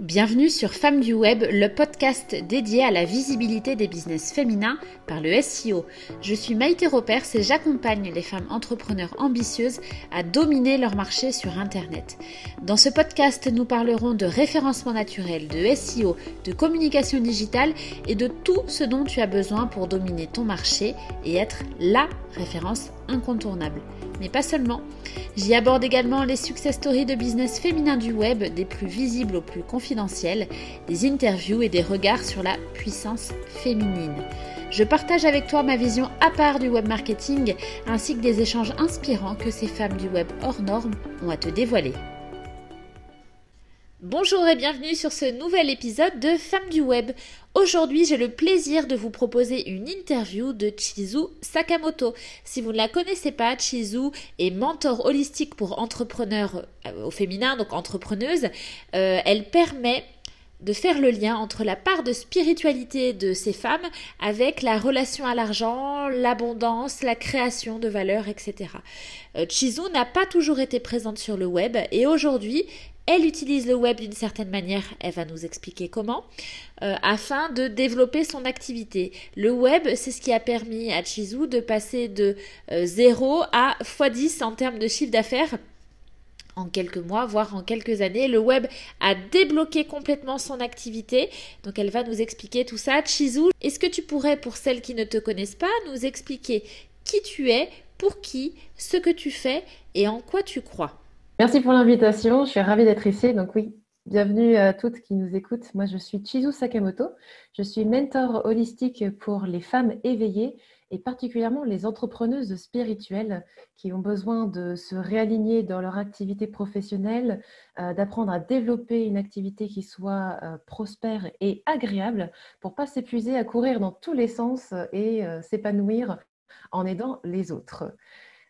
Bienvenue sur Femmes du Web, le podcast dédié à la visibilité des business féminins par le SEO. Je suis Maïté Ropers et j'accompagne les femmes entrepreneurs ambitieuses à dominer leur marché sur Internet. Dans ce podcast, nous parlerons de référencement naturel, de SEO, de communication digitale et de tout ce dont tu as besoin pour dominer ton marché et être LA référence incontournable mais pas seulement. J'y aborde également les success stories de business féminin du web, des plus visibles aux plus confidentiels, des interviews et des regards sur la puissance féminine. Je partage avec toi ma vision à part du web marketing ainsi que des échanges inspirants que ces femmes du web hors normes ont à te dévoiler. Bonjour et bienvenue sur ce nouvel épisode de Femmes du Web. Aujourd'hui, j'ai le plaisir de vous proposer une interview de Chizu Sakamoto. Si vous ne la connaissez pas, Chizu est mentor holistique pour entrepreneurs euh, au féminin, donc entrepreneuse. Euh, elle permet de faire le lien entre la part de spiritualité de ces femmes avec la relation à l'argent, l'abondance, la création de valeur, etc. Euh, Chizu n'a pas toujours été présente sur le web et aujourd'hui, elle utilise le web d'une certaine manière, elle va nous expliquer comment, euh, afin de développer son activité. Le web, c'est ce qui a permis à Chizu de passer de 0 euh, à x10 en termes de chiffre d'affaires en quelques mois, voire en quelques années. Le web a débloqué complètement son activité. Donc elle va nous expliquer tout ça. Chizu, est-ce que tu pourrais, pour celles qui ne te connaissent pas, nous expliquer qui tu es, pour qui, ce que tu fais et en quoi tu crois? Merci pour l'invitation. Je suis ravie d'être ici. Donc oui, bienvenue à toutes qui nous écoutent. Moi, je suis Chizu Sakamoto. Je suis mentor holistique pour les femmes éveillées et particulièrement les entrepreneuses spirituelles qui ont besoin de se réaligner dans leur activité professionnelle, euh, d'apprendre à développer une activité qui soit euh, prospère et agréable pour pas s'épuiser à courir dans tous les sens et euh, s'épanouir en aidant les autres.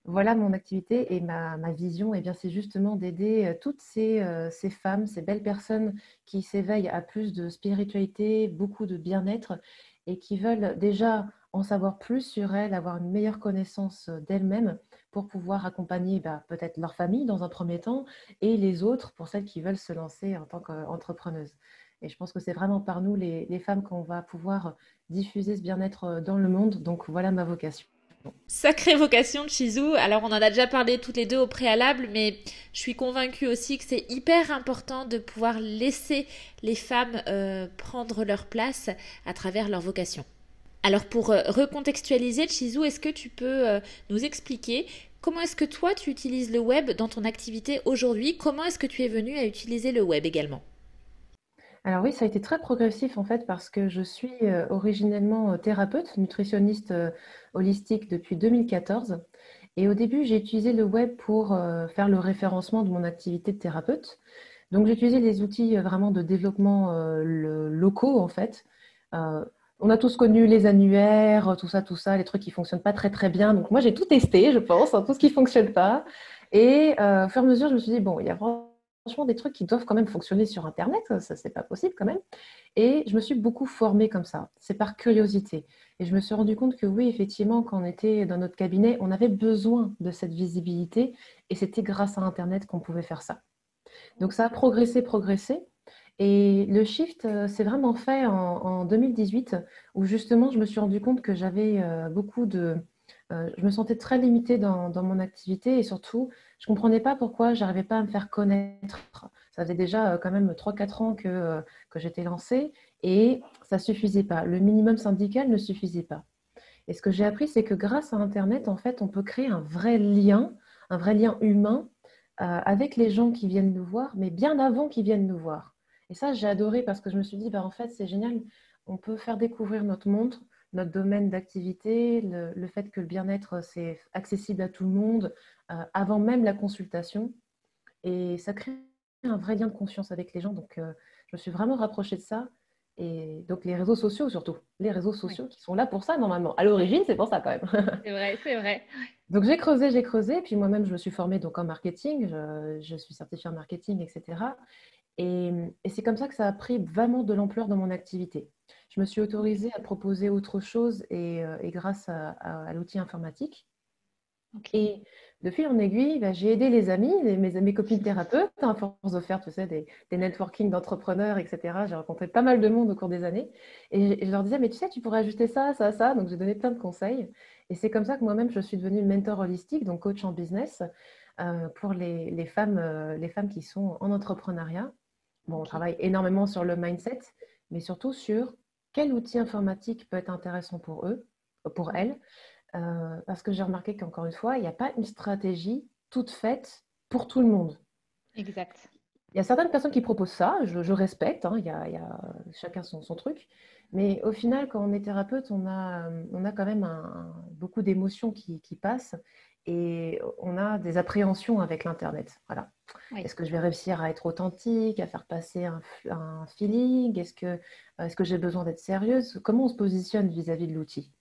Voilà mon activité et ma, vision, eh bien, c'est justement d'aider euh, toutes euh, ces, femmes, ces belles personnes qui s'éveillent à plus de spiritualité, beaucoup de bien-être et qui veulent déjà en savoir plus sur elles, avoir une meilleure connaissance euh, d'elles-mêmes pour pouvoir accompagner bah, peut-être leur famille dans un premier temps et les autres pour celles qui veulent se lancer en tant qu'entrepreneuses. Et je pense que c'est vraiment par nous, les, les femmes, qu'on va pouvoir diffuser ce bien-être dans le monde. Donc voilà ma vocation. Sacrée vocation de Chizu. Alors on en a déjà parlé toutes les deux au préalable, mais je suis convaincue aussi que c'est hyper important de pouvoir laisser les femmes euh, prendre leur place à travers leur vocation. Alors pour euh, recontextualiser, Chizu, est-ce que tu peux euh, nous expliquer comment est-ce que toi tu utilises le web dans ton activité aujourd'hui? Comment est-ce que tu es venue à utiliser le web également? Alors oui, ça a été très progressif en fait parce que je suis euh, originellement euh, thérapeute, nutritionniste euh, holistique depuis 2014. Et au début, j'ai utilisé le web pour faire le référencement de mon activité de thérapeute. Donc j'ai utilisé les outils vraiment de développement locaux en fait. on a tous connu les annuaires, tout ça, tout ça, les trucs qui fonctionnent pas très très bien. Donc moi j'ai tout testé, je pense, hein, tout ce qui fonctionne pas. Et au fur et à mesure, je me suis dit bon, il y a vraiment des trucs qui doivent quand même fonctionner sur Internet, ça c'est pas possible quand même. Et je me suis beaucoup formée comme ça, c'est par curiosité. Et je me suis rendu compte que oui, effectivement, quand on était dans notre cabinet, on avait besoin de cette visibilité et c'était grâce à Internet qu'on pouvait faire ça. Donc ça a progressé, progressé. Et le shift euh, s'est vraiment fait en, 2018 où justement je me suis rendu compte que j'avais euh, beaucoup de... Euh, je me sentais très limitée dans, mon activité et surtout je ne comprenais pas pourquoi je n'arrivais pas à me faire connaître. Ça faisait déjà euh, quand même 3-4 ans que, euh, que j'étais lancée et ça ne suffisait pas. Le minimum syndical ne suffisait pas. Et ce que j'ai appris, c'est que grâce à Internet, en fait, on peut créer un vrai lien, un vrai lien humain avec les gens qui viennent nous voir, mais bien avant qu'ils viennent nous voir. Et ça, j'ai adoré parce que je me suis dit, bah, en fait, c'est génial, on peut faire découvrir notre monde, notre domaine d'activité, le, fait que le bien-être, c'est accessible à tout le monde, euh, avant même la consultation. Et ça crée un vrai lien de confiance avec les gens. Donc, euh, je me suis vraiment rapprochée de ça. Et donc, les réseaux sociaux surtout. Les réseaux sociaux qui sont là pour ça, normalement. À l'origine, c'est pour ça quand même. c'est vrai, c'est vrai. Donc, j'ai creusé, j'ai creusé. Puis moi-même, je me suis formée donc, en marketing. Je, suis certifiée en marketing, etc. Et, et c'est comme ça que ça a pris vraiment de l'ampleur dans mon activité. Je me suis autorisée à proposer autre chose et, euh, grâce à l'outil informatique. Et de fil en aiguille, bah, j'ai aidé les amis, mes, mes copines thérapeutes, à force de faire tu sais, des, des networking d'entrepreneurs, etc. J'ai rencontré pas mal de monde au cours des années. Et je leur disais, mais tu sais, tu pourrais ajuster ça, ça, ça. Donc, j'ai donné plein de conseils. Et c'est comme ça que moi-même, je suis devenue mentor holistique, donc coach en business, euh, pour les, les femmes, euh, les femmes qui sont en entrepreneuriat. Bon, on travaille énormément sur le mindset, mais surtout sur quel outil informatique peut être intéressant pour eux, pour elles, euh, parce que j'ai remarqué qu'encore une fois, il n'y a pas une stratégie toute faite pour tout le monde. Exact. Il y a certaines personnes qui proposent ça, je, respecte, hein, il, y a, chacun son, truc, mais au final, quand on est thérapeute, on a, on a quand même beaucoup d'émotions qui, passent et on a des appréhensions avec l'Internet. Voilà. Est-ce que je vais réussir à être authentique, à faire passer un, feeling? Est-ce que, est -ce que j'ai besoin d'être sérieuse? Comment on se positionne vis à -vis de l'outil?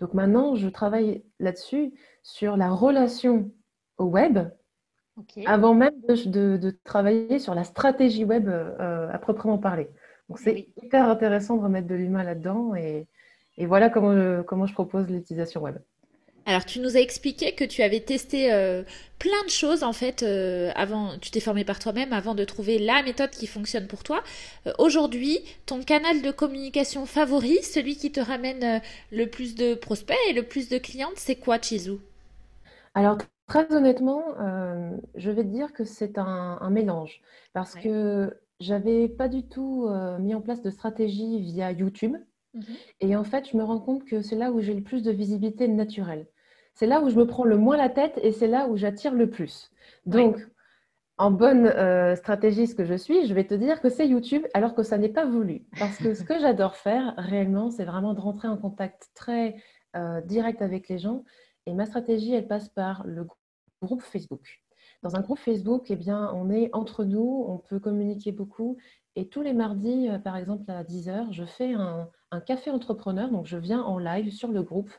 Donc maintenant, je travaille là-dessus, sur la relation au web, avant même de, travailler sur la stratégie web euh, à proprement parler. Donc c'est hyper intéressant de remettre de l'humain là-dedans et, voilà comment comment je propose l'utilisation web. Alors, tu nous as expliqué que tu avais testé euh, plein de choses en fait euh, avant. Tu t'es formé par toi-même avant de trouver la méthode qui fonctionne pour toi. Euh, aujourd'hui, ton canal de communication favori, celui qui te ramène le plus de prospects et le plus de clientes, c'est quoi, Chizou Alors, très honnêtement, je vais te dire que c'est un, mélange parce que j'avais pas du tout mis en place de stratégie via YouTube. Mhm. Et en fait, je me rends compte que c'est là où j'ai le plus de visibilité naturelle c'est là où je me prends le moins la tête et c'est là où j'attire le plus. Donc, en bonne euh, stratégiste que je suis, je vais te dire que c'est YouTube alors que ça n'est pas voulu. Parce que ce que j'adore faire réellement, c'est vraiment de rentrer en contact très euh, direct avec les gens. Et ma stratégie, elle passe par le groupe Facebook. Dans un groupe Facebook, eh bien, on est entre nous, on peut communiquer beaucoup. Et tous les mardis, euh, par exemple à 10h, je fais un, un café entrepreneur. Donc, je viens en live sur le groupe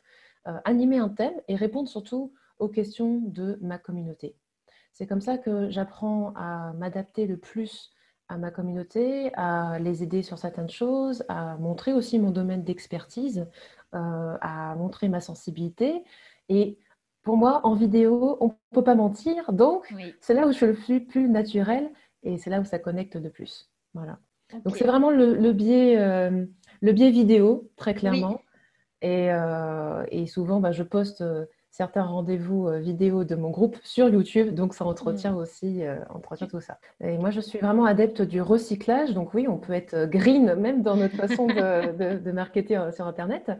animer un thème et répondre surtout aux questions de ma communauté. C'est comme ça que j'apprends à m'adapter le plus à ma communauté, à les aider sur certaines choses, à montrer aussi mon domaine d'expertise, euh, à montrer ma sensibilité. Et pour moi, en vidéo, on ne peut pas mentir. Donc, c'est là où je suis le plus, naturel et c'est là où ça connecte de plus. Voilà. Donc, c'est vraiment le, biais, euh, le biais vidéo, très clairement. Euh, et, souvent, bah, je poste euh, certains rendez-vous euh, vidéo de mon groupe sur YouTube, donc ça entretient mmh. aussi entretient tout ça. Et moi, je suis vraiment adepte du recyclage, donc oui, on peut être green même dans notre façon de, de, marketer sur Internet.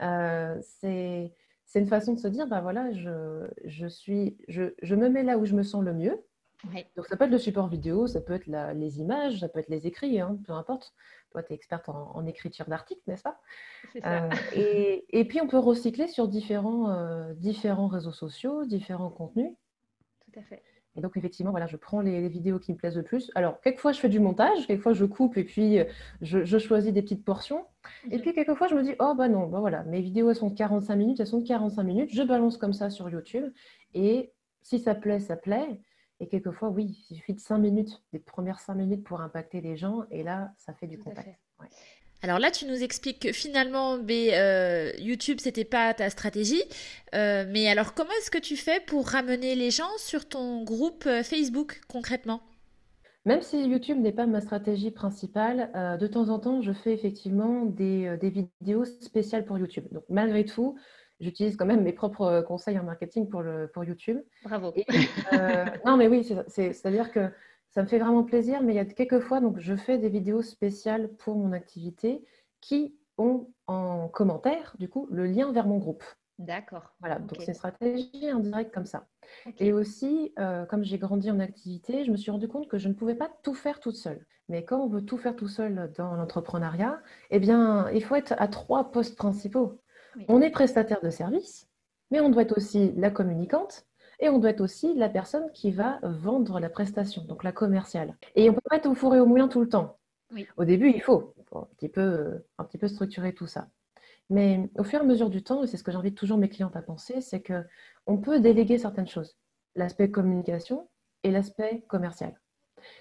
c'est une façon de se dire, bah voilà, je, je, suis, je, je me mets là où je me sens le mieux. Donc ça peut être le support vidéo, ça peut être les images, ça peut être les écrits, hein, peu importe. Toi, tu es experte en, écriture d'articles, n'est-ce pas? Euh, et, puis, on peut recycler sur différents, euh, différents réseaux sociaux, différents contenus. Tout à fait. Et donc, effectivement, voilà, je prends les, vidéos qui me plaisent le plus. Alors, quelquefois, je fais du montage, quelquefois, je coupe et puis euh, je, choisis des petites portions. Et mhm. puis, quelquefois, je me dis, oh, bah non, bah voilà, mes vidéos, elles sont de 45 minutes, elles sont de 45 minutes. Je balance comme ça sur YouTube. Et si ça plaît, ça plaît. Et quelquefois, oui, il suffit de 5 minutes, des premières 5 minutes pour impacter les gens, et là, ça fait du contact. Alors là, tu nous expliques que finalement, euh, YouTube, c'était pas ta stratégie. Euh, mais alors, comment est-ce que tu fais pour ramener les gens sur ton groupe euh, Facebook concrètement? Même si YouTube n'est pas ma stratégie principale, de temps en temps, je fais effectivement des, des vidéos spéciales pour YouTube. Donc, malgré tout, j'utilise quand même mes propres conseils en marketing pour, le, pour YouTube. Bravo. Euh, non, mais oui, c'est-à-dire que ça me fait vraiment plaisir, mais il y a quelques fois, donc je fais des vidéos spéciales pour mon activité qui ont en commentaire, du coup, le lien vers mon groupe. D'accord. Voilà, donc c'est une stratégie indirecte comme ça. Et aussi, euh, comme j'ai grandi en activité, je me suis rendu compte que je ne pouvais pas tout faire toute seule. Mais quand on veut tout faire tout seul dans l'entrepreneuriat, eh bien, il faut être à trois postes principaux. On est prestataire de service, mais on doit être aussi la communicante et on doit être aussi la personne qui va vendre la prestation, donc la commerciale. Et on ne peut pas être au four et au moulin tout le temps. Au début, il faut, un, petit peu, un petit peu structurer tout ça. Mais au fur et à mesure du temps, et c'est ce que j'invite toujours mes clientes à penser, c'est qu'on peut déléguer certaines choses. L'aspect communication et l'aspect commercial.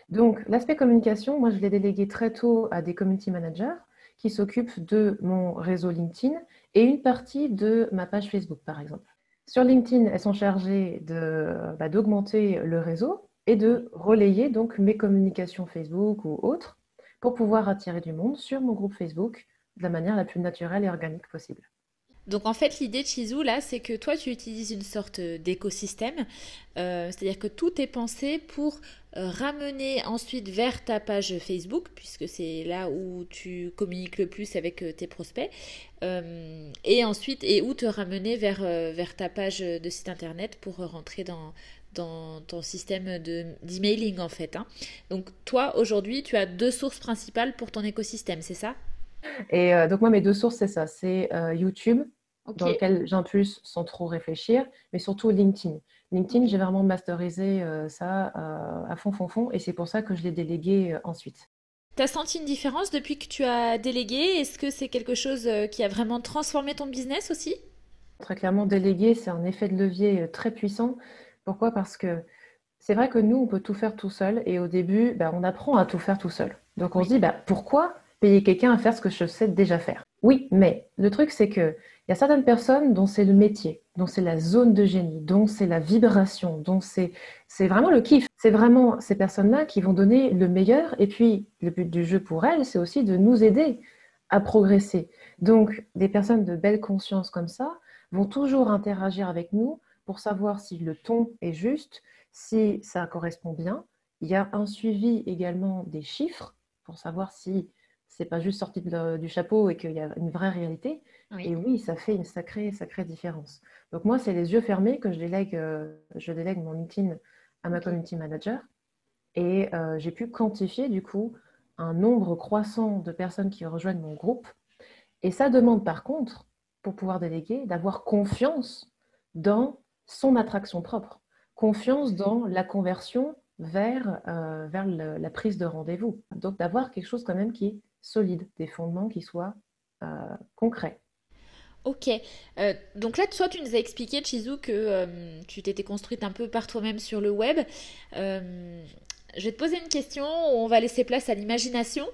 Donc, l'aspect communication, moi, je l'ai délégué très tôt à des community managers qui s'occupe de mon réseau LinkedIn et une partie de ma page Facebook, par exemple. Sur LinkedIn, elles sont chargées bah, d'augmenter le réseau et de relayer donc mes communications Facebook ou autres pour pouvoir attirer du monde sur mon groupe Facebook de la manière la plus naturelle et organique possible. Donc en fait, l'idée de Chizou, là, c'est que toi, tu utilises une sorte d'écosystème, euh, c'est-à-dire que tout est pensé pour euh, ramener ensuite vers ta page Facebook, puisque c'est là où tu communiques le plus avec euh, tes prospects, et ensuite, et où te ramener vers, vers ta page de site internet pour rentrer dans, dans ton système d'emailing en fait. Hein. Donc toi, aujourd'hui, tu as deux sources principales pour ton écosystème, c'est ça? Et donc moi, mes deux sources, c'est ça. C'est YouTube dans lequel j'impulse sans trop réfléchir, mais surtout LinkedIn. LinkedIn, j'ai vraiment masterisé euh, ça euh, à fond, fond, fond, et c'est pour ça que je l'ai délégué euh, ensuite. Tu as senti une différence depuis que tu as délégué? Est-ce que c'est quelque chose qui a vraiment transformé ton business aussi? Très clairement, déléguer, c'est un effet de levier très puissant. Pourquoi? Parce que c'est vrai que nous, on peut tout faire tout seul, et au début, bah, on apprend à tout faire tout seul. Donc on se dit, bah, pourquoi payer quelqu'un à faire ce que je sais déjà faire? Oui, mais le truc, c'est que il y a certaines personnes dont c'est le métier, dont c'est la zone de génie, dont c'est la vibration, dont c'est vraiment le kiff. C'est vraiment ces personnes-là qui vont donner le meilleur. Et puis, le but du jeu pour elles, c'est aussi de nous aider à progresser. Donc, des personnes de belle conscience comme ça vont toujours interagir avec nous pour savoir si le ton est juste, si ça correspond bien. Il y a un suivi également des chiffres pour savoir si c'est pas juste sorti du chapeau et qu'il y a une vraie réalité. Et oui, ça fait une sacrée, sacrée différence. Donc moi, c'est les yeux fermés que je délègue, euh, je délègue mon LinkedIn à ma community manager. Et euh, j'ai pu quantifier du coup un nombre croissant de personnes qui rejoignent mon groupe. Et ça demande par contre, pour pouvoir déléguer, d'avoir confiance dans son attraction propre, confiance dans la conversion vers, euh, vers la prise de rendez-vous. Donc d'avoir quelque chose quand même qui est solide, des fondements qui soient concrets. Ok. Euh, donc là, toi, tu nous as expliqué, Chizou, que euh, tu t'étais construite un peu par toi-même sur le web. Euh, je vais te poser une question, on va laisser place à l'imagination.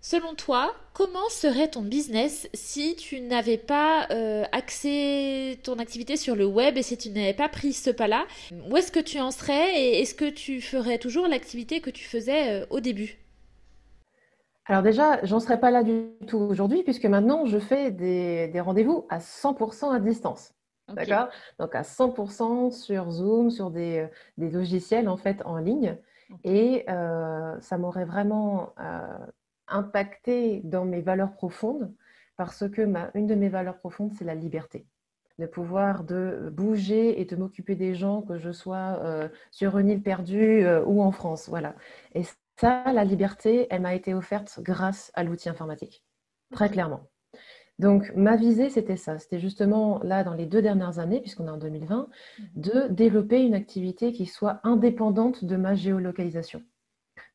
Selon toi, comment serait ton business si tu n'avais pas axé ton activité sur le web et si tu n'avais pas pris ce pas-là? Où est-ce que tu en serais et est-ce que tu ferais toujours l'activité que tu faisais au début? Alors déjà, j'en serais pas là du tout aujourd'hui, puisque maintenant, je fais des, rendez-vous à 100% à distance. D'accord? Donc à 100% sur Zoom, sur des, logiciels en fait en ligne. Et euh, ça m'aurait vraiment euh, impacté dans mes valeurs profondes, parce que ma, une de mes valeurs profondes, c'est la liberté de pouvoir de bouger et de m'occuper des gens, que je sois euh, sur une île perdue ou en France. Voilà. Et ça, la liberté, elle m'a été offerte grâce à l'outil informatique, très clairement. Donc, ma visée, c'était ça. C'était justement là, dans les deux dernières années, puisqu'on est en 2020, mhm. de développer une activité qui soit indépendante de ma géolocalisation.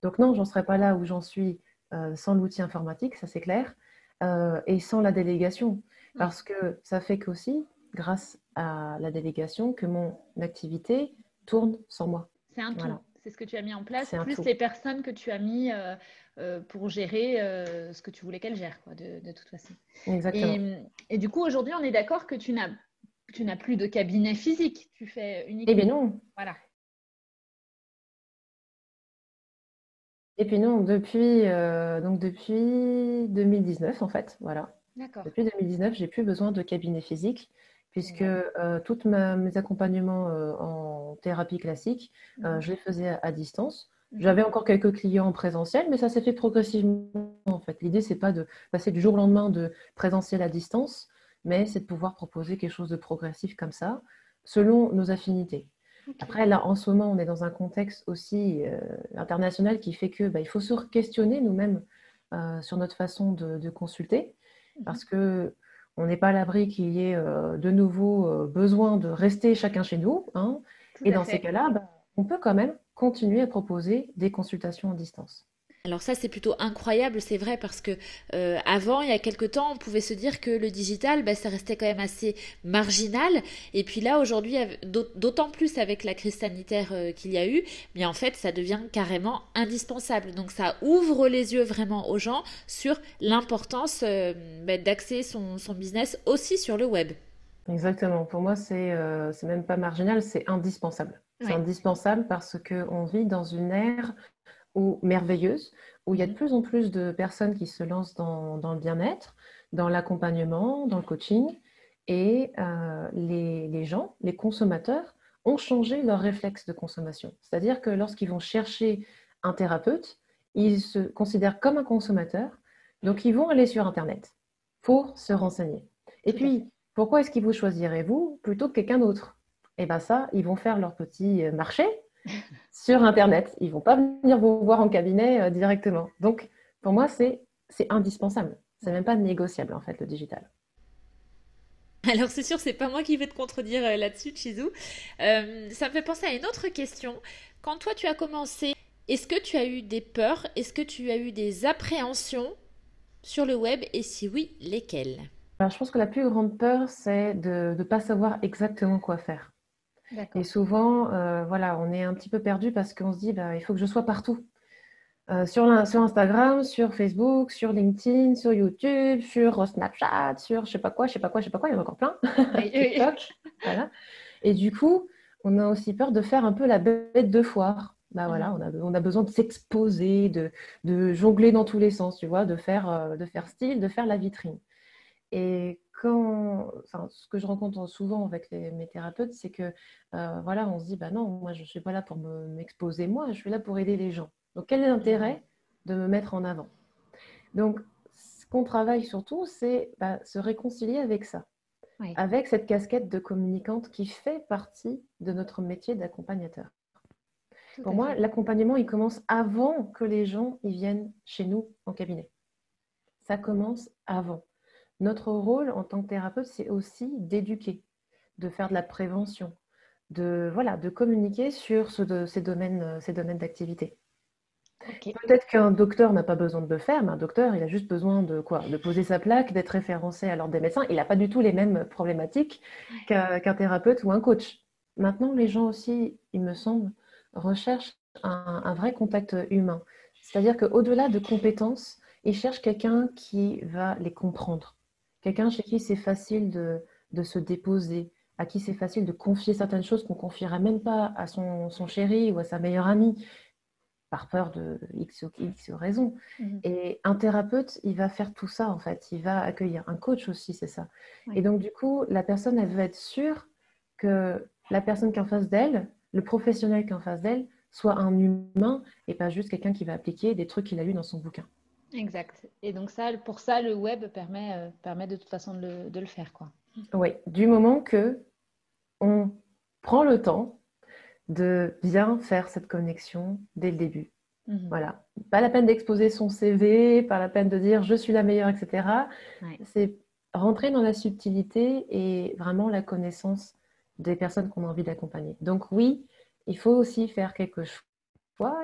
Donc, non, j'en serais pas là où j'en suis euh, sans l'outil informatique, ça c'est clair, euh, et sans la délégation. Mhm. Parce que ça fait qu'aussi, grâce à la délégation, que mon activité tourne sans moi. C'est un tout c'est ce que tu as mis en place, plus les personnes que tu as mis euh, euh, pour gérer euh, ce que tu voulais qu'elles gèrent, quoi, de, toute façon. Exactement. Et, du coup, aujourd'hui, on est d'accord que tu n'as, tu n'as plus de cabinet physique, tu fais uniquement. Eh bien non. Voilà. Et puis non, depuis, donc depuis 2019, en fait, voilà. D'accord. Depuis 2019, j'ai plus besoin de cabinet physique puisque euh, tous mes accompagnements euh, en thérapie classique, euh, je les faisais à, distance. J'avais encore quelques clients en présentiel, mais ça s'est fait progressivement. En fait, l'idée c'est pas de passer du jour au lendemain de présentiel à distance, mais c'est de pouvoir proposer quelque chose de progressif comme ça, selon nos affinités. Après, là, en ce moment, on est dans un contexte aussi international qui fait que bah, il faut se questionner nous-mêmes sur notre façon de, de consulter, mhm. parce que on n'est pas à l'abri qu'il y ait euh, de nouveau euh, besoin de rester chacun chez nous. Hein. Et dans ces cas-là, bah, on peut quand même continuer à proposer des consultations à distance. Alors ça c'est plutôt incroyable, c'est vrai parce que euh, avant il y a quelque temps on pouvait se dire que le digital bah, ça restait quand même assez marginal et puis là aujourd'hui d'autant plus avec la crise sanitaire euh, qu'il y a eu, mais en fait ça devient carrément indispensable. Donc ça ouvre les yeux vraiment aux gens sur l'importance euh, bah, d'axer son, son business aussi sur le web. Exactement. Pour moi, c'est euh, c'est même pas marginal, c'est indispensable. C'est indispensable parce qu'on vit dans une ère où, merveilleuse où il y a de mhm. plus en plus de personnes qui se lancent dans, dans le bien-être, dans l'accompagnement, dans le coaching. Et euh, les, les, gens, les consommateurs, ont changé leur réflexe de consommation. C'est-à-dire que lorsqu'ils vont chercher un thérapeute, ils se considèrent comme un consommateur, donc ils vont aller sur Internet pour se renseigner. Et puis, pourquoi est-ce qu'ils vous choisiraient vous plutôt que quelqu'un d'autre? Eh bien ça, ils vont faire leur petit euh, marché sur Internet. Ils ne vont pas venir vous voir en cabinet euh, directement. Donc, pour moi, c'est indispensable. C'est même pas négociable, en fait, le digital. Alors c'est sûr, c'est pas moi qui vais te contredire euh, là-dessus, Chizou. Euh, ça me fait penser à une autre question. Quand toi tu as commencé, est-ce que tu as eu des peurs? Est-ce que tu as eu des appréhensions sur le web? Et si oui, lesquelles? Alors je pense que la plus grande peur, c'est de ne pas savoir exactement quoi faire. Et souvent, euh, voilà, on est un petit peu perdu parce qu'on se dit, bah, il faut que je sois partout. Euh, sur, Instagram, sur Facebook, sur LinkedIn, sur YouTube, sur Snapchat, sur je sais pas quoi, je sais pas quoi, je sais pas quoi, il y en a encore plein. TikTok, voilà. Et du coup, on a aussi peur de faire un peu la bête de foire. Bah voilà, on a, on a besoin de s'exposer, de, de, jongler dans tous les sens, tu vois, de faire, euh, de faire style, de faire la vitrine. Et quand, enfin, ce que je rencontre souvent avec mes thérapeutes, c'est que euh, voilà, on se dit, bah non, moi je ne suis pas là pour m'exposer moi, je suis là pour aider les gens. Donc, quel est l'intérêt de me mettre en avant? Donc, ce qu'on travaille surtout, c'est bah, se réconcilier avec ça, avec cette casquette de communicante qui fait partie de notre métier d'accompagnateur. Pour moi, l'accompagnement, il commence avant que les gens y viennent chez nous en cabinet. Ça commence avant. Notre rôle en tant que thérapeute, c'est aussi d'éduquer, de faire de la prévention, de, voilà, de communiquer sur ces domaines, ces domaines d'activité. Peut-être qu'un docteur n'a pas besoin de le faire, mais un docteur, il a juste besoin de quoi? De poser sa plaque, d'être référencé à l'ordre des médecins. Il n'a pas du tout les mêmes problématiques qu'un thérapeute ou un coach. Maintenant, les gens aussi, il me semble, recherchent un, vrai contact humain. C'est-à-dire qu'au-delà de compétences, ils cherchent quelqu'un qui va les comprendre. Quelqu'un chez qui c'est facile de, se déposer, à qui c'est facile de confier certaines choses qu'on ne confierait même pas à son, son chéri ou à sa meilleure amie par peur de X ou X raison. Mhm. Et un thérapeute, il va faire tout ça en fait. Il va accueillir un coach aussi, c'est ça. Et donc du coup, la personne, elle veut être sûre que la personne qui est en face d'elle, le professionnel qui est en face d'elle, soit un humain et pas juste quelqu'un qui va appliquer des trucs qu'il a lu dans son bouquin. Exact. Et donc ça, pour ça, le web permet, euh, permet de toute façon de le, de le faire, quoi. Oui, du moment que on prend le temps de bien faire cette connexion dès le début. Mhm. Voilà. Pas la peine d'exposer son CV, pas la peine de dire je suis la meilleure, etc. C'est rentrer dans la subtilité et vraiment la connaissance des personnes qu'on a envie d'accompagner. Donc oui, il faut aussi faire quelque chose.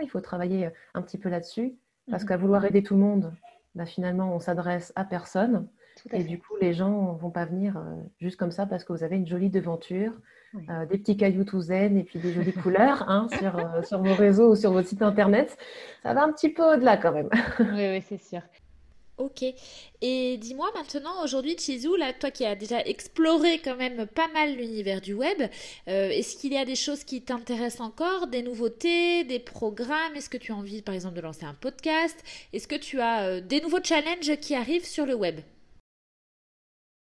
Il faut travailler un petit peu là-dessus, parce mhm. qu'à vouloir aider tout le monde, bah, finalement, on s'adresse à personne. Et du coup, les gens ne vont pas venir euh, juste comme ça parce que vous avez une jolie devanture, euh, des petits cailloux tout zen et puis des jolies couleurs hein, sur, euh, sur vos réseaux ou sur votre site internet. Ça va un petit peu au-delà quand même. oui, oui, c'est sûr. Ok. Et dis-moi maintenant, aujourd'hui, Chizou, là, toi qui as déjà exploré quand même pas mal l'univers du web, est-ce qu'il y a des choses qui t'intéressent encore, des nouveautés, des programmes? Est-ce que tu as envie, par exemple, de lancer un podcast? Est-ce que tu as des nouveaux challenges qui arrivent sur le web?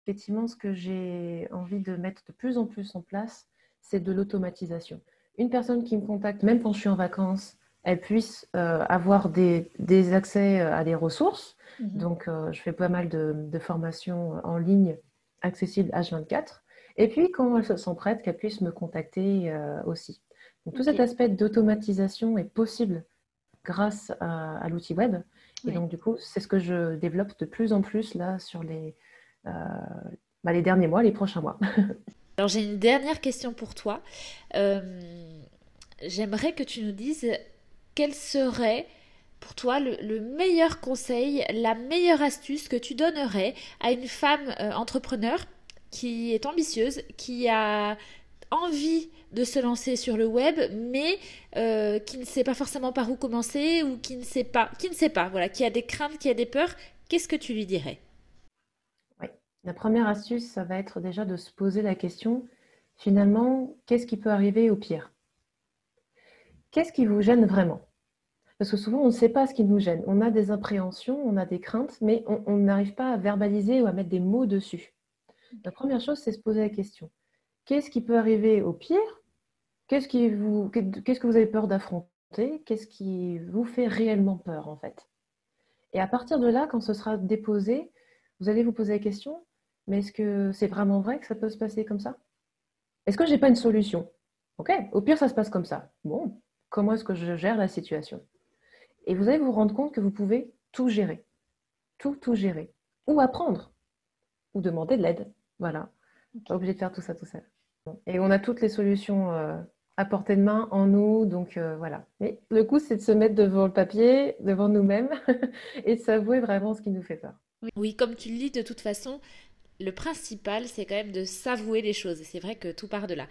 Effectivement, ce que j'ai envie de mettre de plus en plus en place, c'est de l'automatisation. Une personne qui me contacte, même quand je suis en vacances, elle puisse euh, avoir des, accès euh, à des ressources. Mhm. Donc, euh, je fais pas mal de, formations en ligne accessibles H24. Et puis, quand elle se sent prête, qu'elle puisse me contacter aussi. Donc, tout cet aspect d'automatisation est possible grâce à, l'outil web. Et donc, du coup, c'est ce que je développe de plus en plus là sur les, bah, les derniers mois, les prochains mois. Alors j'ai une dernière question pour toi. J'aimerais que tu nous dises quel serait pour toi le, meilleur conseil, la meilleure astuce que tu donnerais à une femme euh, entrepreneur qui est ambitieuse, qui a envie de se lancer sur le web, mais qui ne sait pas forcément par où commencer ou qui ne sait pas, qui ne sait pas, voilà, qui a des craintes, qui a des peurs. Qu'est-ce que tu lui dirais? La première astuce, ça va être déjà de se poser la question, finalement, qu'est-ce qui peut arriver au pire? Qu'est-ce qui vous gêne vraiment? Parce que souvent, on ne sait pas ce qui nous gêne. On a des appréhensions, on a des craintes, mais on n'arrive pas à verbaliser ou à mettre des mots dessus. La première chose, c'est se poser la question. Qu'est-ce qui peut arriver au pire? Qu'est-ce que vous avez peur d'affronter? Qu'est-ce qui vous fait réellement peur, en fait? Et à partir de là, quand ce sera déposé, vous allez vous poser la question, mais est-ce que c'est vraiment vrai que ça peut se passer comme ça? Est-ce que je n'ai pas une solution? Ok, au pire, ça se passe comme ça. Bon, comment est-ce que je gère la situation? Et vous allez vous rendre compte que vous pouvez tout gérer. Tout, tout gérer. Ou apprendre. Ou demander de l'aide. Voilà. Pas obligé de faire tout ça tout seul. Et on a toutes les solutions euh, à portée de main en nous. Donc euh, voilà. Mais le coup, c'est de se mettre devant le papier, devant nous-mêmes, et de s'avouer vraiment ce qui nous fait peur. Oui, comme tu le dis, de toute façon, le principal, c'est quand même de s'avouer les choses. C'est vrai que tout part de là.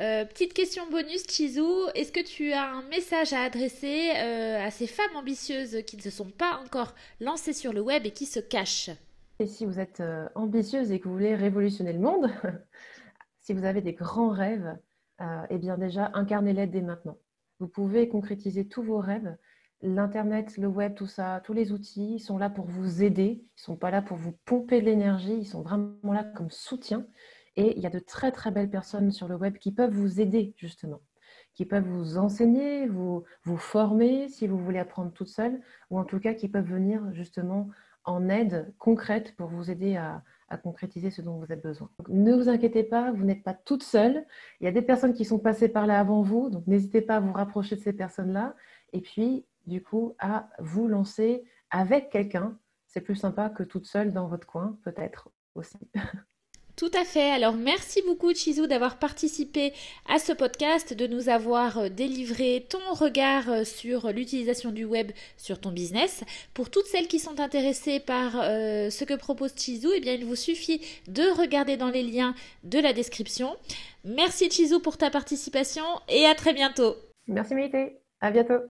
Euh, petite question bonus, Chizou. Est-ce que tu as un message à adresser à ces femmes ambitieuses qui ne se sont pas encore lancées sur le web et qui se cachent? Et si vous êtes ambitieuse et que vous voulez révolutionner le monde, si vous avez des grands rêves, euh, eh bien déjà, incarnez-les dès maintenant. Vous pouvez concrétiser tous vos rêves. L'Internet, le web, tout ça, tous les outils ils sont là pour vous aider. Ils ne sont pas là pour vous pomper de l'énergie. Ils sont vraiment là comme soutien. Et il y a de très, très belles personnes sur le web qui peuvent vous aider, justement qui peuvent vous enseigner, vous, vous former si vous voulez apprendre toute seule, ou en tout cas qui peuvent venir justement en aide concrète pour vous aider à, à concrétiser ce dont vous avez besoin. ne vous inquiétez pas, vous n'êtes pas toute seule. Il y a des personnes qui sont passées par là avant vous, donc n'hésitez pas à vous rapprocher de ces personnes-là. Et puis, du coup, à vous lancer avec quelqu'un. C'est plus sympa que toute seule dans votre coin, peut-être aussi. Tout à fait. Alors merci beaucoup Chizou d'avoir participé à ce podcast, de nous avoir euh, délivré ton regard euh, sur l'utilisation du web sur ton business. Pour toutes celles qui sont intéressées par euh, ce que propose Chizou, eh bien il vous suffit de regarder dans les liens de la description. Merci Chizou pour ta participation et à très bientôt. Merci Mété. À bientôt.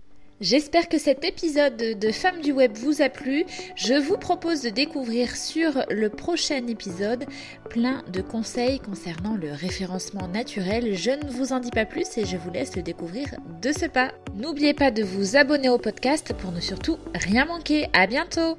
J'espère que cet épisode de Femmes du Web vous a plu. Je vous propose de découvrir sur le prochain épisode plein de conseils concernant le référencement naturel. Je ne vous en dis pas plus et je vous laisse le découvrir de ce pas. N'oubliez pas de vous abonner au podcast pour ne surtout rien manquer. À bientôt!